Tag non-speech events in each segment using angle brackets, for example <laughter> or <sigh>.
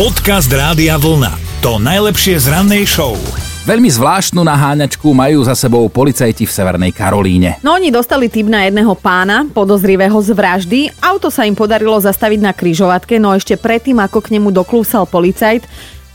Podcast Rádia Vlna. To najlepšie z rannej show. Veľmi zvláštnu naháňačku majú za sebou policajti v Severnej Karolíne. No oni dostali tip na jedného pána, podozrivého z vraždy. Auto sa im podarilo zastaviť na kryžovatke, no ešte predtým, ako k nemu doklúsal policajt,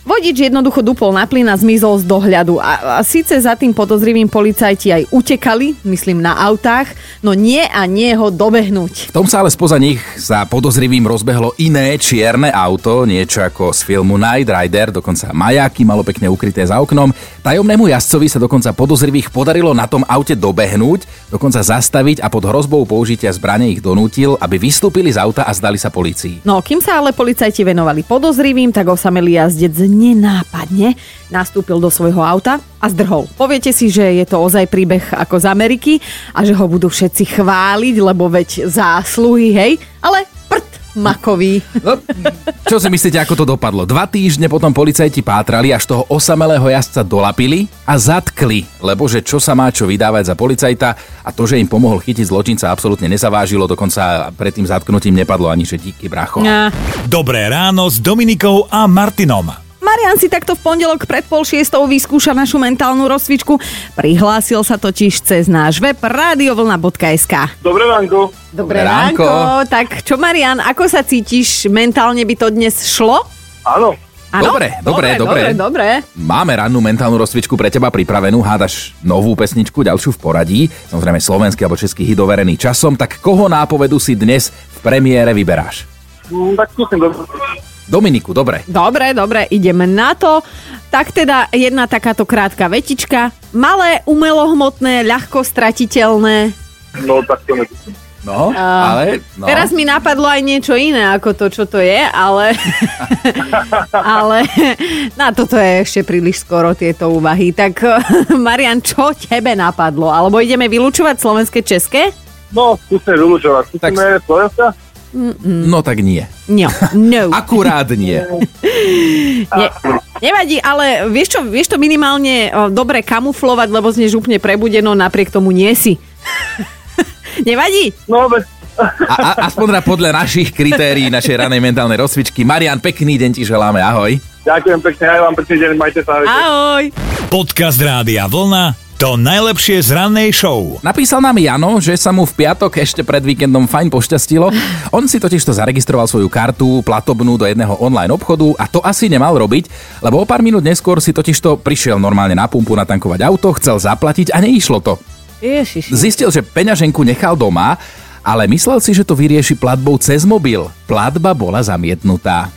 Vodič jednoducho dupol na plyn a zmizol z dohľadu. A, a síce za tým podozrivým policajti aj utekali, myslím na autách, no nie a nie ho dobehnúť. V tom sa ale spoza nich za podozrivým rozbehlo iné čierne auto, niečo ako z filmu Night Rider, dokonca majáky malo pekne ukryté za oknom. Tajomnému jazdcovi sa dokonca podozrivých podarilo na tom aute dobehnúť, dokonca zastaviť a pod hrozbou použitia zbrane ich donútil, aby vystúpili z auta a zdali sa policii. No, kým sa ale policajti venovali podozrivým, tak osamelý jazdec nenápadne nastúpil do svojho auta a zdrhol. Poviete si, že je to ozaj príbeh ako z Ameriky a že ho budú všetci chváliť, lebo veď zásluhy, hej? Ale prd makový. No, čo si myslíte, ako to dopadlo? Dva týždne potom policajti pátrali, až toho osamelého jazdca dolapili a zatkli, lebo že čo sa má čo vydávať za policajta a to, že im pomohol chytiť zločinca, absolútne nezavážilo, dokonca pred tým zatknutím nepadlo ani, že díky bracho. Ja. Dobré ráno s Dominikou a Martinom. Marian si takto v pondelok pred pol šiestou vyskúša našu mentálnu rozcvičku. Prihlásil sa totiž cez náš web radiovlna.sk. Dobré ránko. Dobré Dobré ránko. ránko. Tak čo Marian, ako sa cítiš? Mentálne by to dnes šlo? Áno. Áno? Dobre, dobre, dobre. dobre, dobre. Máme rannú mentálnu rozcvičku pre teba pripravenú, hádaš novú pesničku, ďalšiu v poradí, samozrejme slovenský alebo český hit overený časom, tak koho nápovedu si dnes v premiére vyberáš? Mm, tak skúsim do... Dominiku, dobre. Dobre, dobre, ideme na to. Tak teda jedna takáto krátka vetička. Malé, umelohmotné, ľahko stratiteľné. No, tak to netuším. No, ale... No. Teraz mi napadlo aj niečo iné ako to, čo to je, ale... <laughs> ale na toto je ešte príliš skoro tieto úvahy. Tak <laughs> Marian, čo tebe napadlo? Alebo ideme vylúčovať slovenské, české? No, skúsime vylúčovať. Tak- Skúsime Slovenska? no tak nie. No, no. <laughs> Akurát nie. <laughs> Ne, nevadí, ale vieš čo, vieš to minimálne dobre kamuflovať, lebo zneš úplne prebudeno, napriek tomu nie si. <laughs> nevadí? No. A, a, aspoň teda podľa našich kritérií, našej ranej mentálnej rozcvičky. Marian, pekný deň ti želáme, ahoj. Ďakujem pekne, aj vám pekný deň, majte sa. Ahoj. Podcast Rádia Vlna. To najlepšie z rannej show. Napísal nám Jano, že sa mu v piatok ešte pred víkendom fajn pošťastilo. On si totiž to zaregistroval svoju kartu platobnú do jedného online obchodu a to asi nemal robiť, lebo o pár minút neskôr si totiž to prišiel normálne na pumpu natankovať auto, chcel zaplatiť a neišlo to. Ježiš. Zistil, že peňaženku nechal doma, ale myslel si, že to vyrieši platbou cez mobil. Platba bola zamietnutá.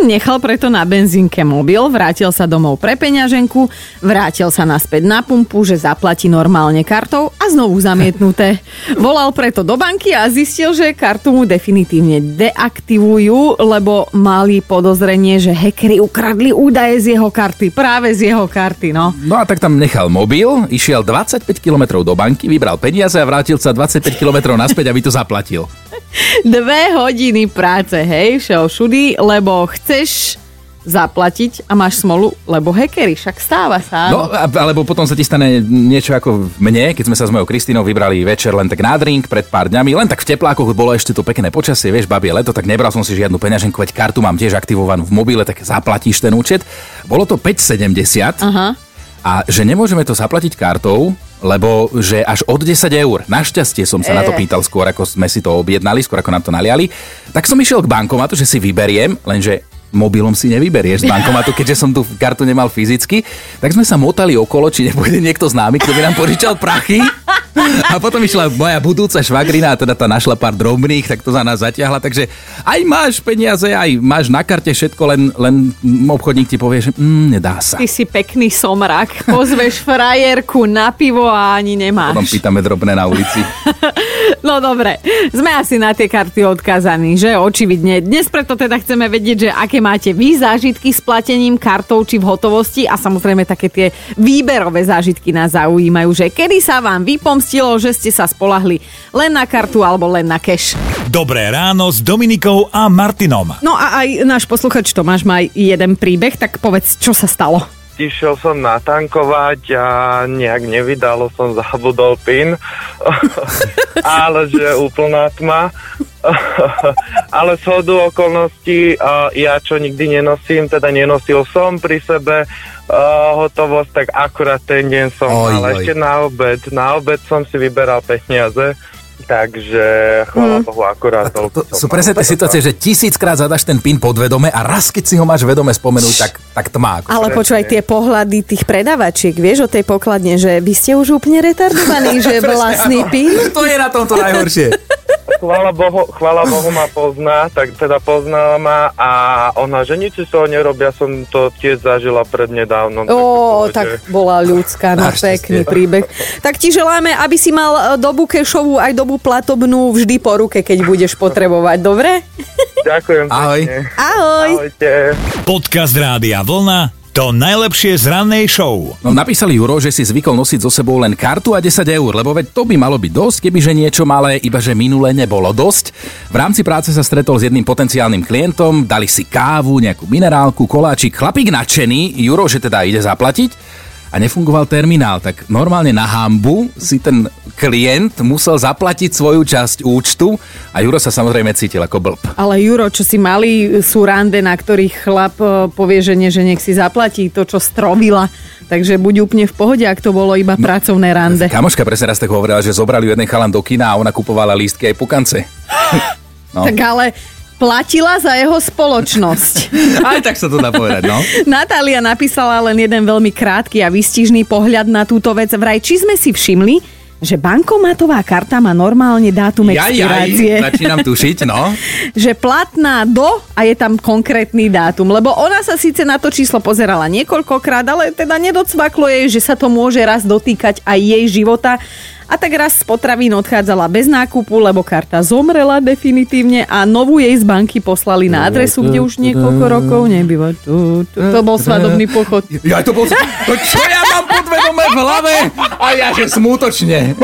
Nechal preto na benzínke mobil, vrátil sa domov pre peňaženku, vrátil sa naspäť na pumpu, že zaplatí normálne kartou a znovu zamietnuté. <laughs> Volal preto do banky a zistil, že kartu mu definitívne deaktivujú, lebo mali podozrenie, že hackeri ukradli údaje z jeho karty, práve z jeho karty, no. No a tak tam nechal mobil, išiel 25 km do banky, vybral peniaze a vrátil sa 25 km naspäť, aby to zaplatil. <laughs> Dve hodiny práce, hej, všeho všudy, lebo chceš zaplatiť a máš smolu, lebo hackeri, však stáva sa. No, alebo potom sa ti stane niečo ako mne, keď sme sa s mojou Kristínou vybrali večer len tak na drink pred pár dňami, len tak v teplákoch bolo ešte to pekné počasie, vieš, babie leto, tak nebral som si žiadnu peňaženku, veď kartu mám tiež aktivovanú v mobile, tak zaplatíš ten účet. Bolo to 5,70 Aha. a že nemôžeme to zaplatiť kartou, lebo že až od 10 eur. Našťastie som sa na to Eh. pýtal skôr, ako sme si to objednali, skôr ako nám to naliali. Tak som išiel k bankomatu, že si vyberiem, lenže mobilom si nevyberieš z bankomatu, keďže som tú kartu nemal fyzicky. Tak sme sa motali okolo, či nepôjde niekto známy, kto by nám požičal prachy. A potom išla moja budúca švagrina a teda tá našla pár drobných, tak to za nás zatiahla. Takže aj máš peniaze, aj máš na karte všetko, len, len obchodník ti povie, že mm, nedá sa. Ty si pekný somrak, pozveš frajerku na pivo a ani Potom nemáš. pýtame drobné na ulici. <laughs> No dobre, sme asi na tie karty odkazaní, že očividne. Dnes preto teda chceme vedieť, že aké máte vy zážitky s platením kartou či v hotovosti a samozrejme také tie výberové zážitky nás zaujímajú, že kedy sa vám vypomstilo, že ste sa spolahli len na kartu alebo len na cash. Dobré ráno s Dominikou a Martinom. No a aj náš posluchač Tomáš má jeden príbeh, tak povedz, čo sa stalo. Išiel som natankovať a nejak nevydalo som zabudol pin, <laughs> ale že úplná tma. ale z hodu okolností ja čo nikdy nenosím, teda nenosil som pri sebe hotovosť, tak akurát ten deň som Oj, mal oj. ešte na obed. Na obed som si vyberal peniaze, takže chvála Mm. Bohu, akurát To, to sú presne tie situácie, že tisíckrát zadaš ten pin podvedome a raz, keď si ho máš vedome spomenúť, tak, tak tmá. Ale počúvaj tie pohľady tých predavačiek, vieš o tej pokladne, že vy ste už úplne retardovaní, <laughs> že vlastný pin. To je na tomto najhoršie. Chvála Bohu, chvála Bohu ma pozná, tak teda poznala ma a ona, že nič si z toho nerobia, som to tiež zažila prednedávnom. Ó, takže- tak bola ľudská, no pekný príbeh. Tak ti želáme, aby si mal e, dobu kešovú aj dobu platobnú vždy po ruke, keď budeš potrebovať, dobre? Ďakujem Ahoj. pekne. Ahoj. Ahojte. Podcast Rádia Vlna to najlepšie z rannej show. No napísali Juro, že si zvykol nosiť so sebou len kartu a 10 eur, lebo veď to by malo byť dosť, kebyže niečo malé, iba že minule nebolo dosť. V rámci práce sa stretol s jedným potenciálnym klientom, dali si kávu, nejakú minerálku, koláčik, chlapík nadšený, Juro, že teda ide zaplatiť a nefungoval terminál, tak normálne na hambu si ten klient musel zaplatiť svoju časť účtu a Juro sa samozrejme cítil ako blb. Ale Juro, čo si mali, sú rande, na ktorých chlap e, povie žene, že nech si zaplatí to, čo strovila. Takže buď úplne v pohode, ak to bolo iba pracovné rande. Kamoška presne raz tak hovorila, že zobrali jeden chalan do kina a ona kupovala lístky aj pukance. <laughs> No. Tak ale platila za jeho spoločnosť. <laughs> Aj tak sa to dá povedať, no. Natália napísala len jeden veľmi krátky a vystižný pohľad na túto vec. Vraj, či sme si všimli, že bankomatová karta má normálne dátum Jaj, jaj, expirácie. začínam tušiť, no. <laughs> že platná do a je tam konkrétny dátum. Lebo ona sa síce na to číslo pozerala niekoľkokrát, ale teda nedocvaklo jej, že sa to môže raz dotýkať aj jej života. A tak raz z potravín odchádzala bez nákupu, lebo karta zomrela definitívne a novú jej z banky poslali na adresu, kde už niekoľko rokov nebýva. Tu, tu. To bol svadobný pochod. Ja to bol... To čo ja mám podvedome v hlave? A ja, že smútočne.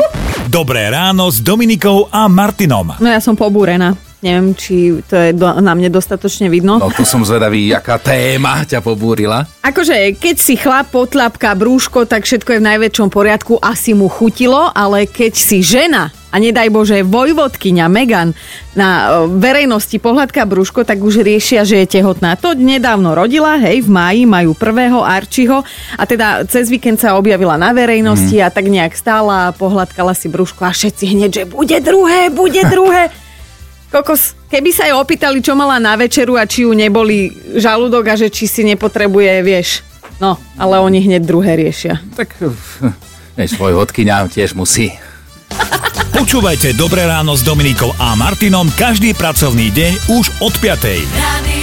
Dobré ráno s Dominikou a Martinom. No ja som pobúrená. Neviem, či to je do, na mne dostatočne vidno. No tu som zvedavý, aká téma ťa pobúrila. Akože, keď si chlap potlapká brúško, tak všetko je v najväčšom poriadku, asi mu chutilo, ale keď si žena a nedaj Bože vojvodkyňa Megan na e, verejnosti pohľadká brúško, tak už riešia, že je tehotná. To nedávno rodila, hej, v máji majú prvého Arčiho a teda cez víkend sa objavila na verejnosti a tak nejak stála, pohľadkala si brúško a všetci hneď, že bude druhé, bude druhé. <laughs> Kokos, keby sa jej opýtali, čo mala na večeru a či ju neboli žalúdok a že či si nepotrebuje, vieš. No, ale oni hneď druhé riešia. Tak, vieš, tvoj hodkyňa tiež musí. Počúvajte Dobré ráno s Dominikou a Martinom každý pracovný deň už od 5. Radio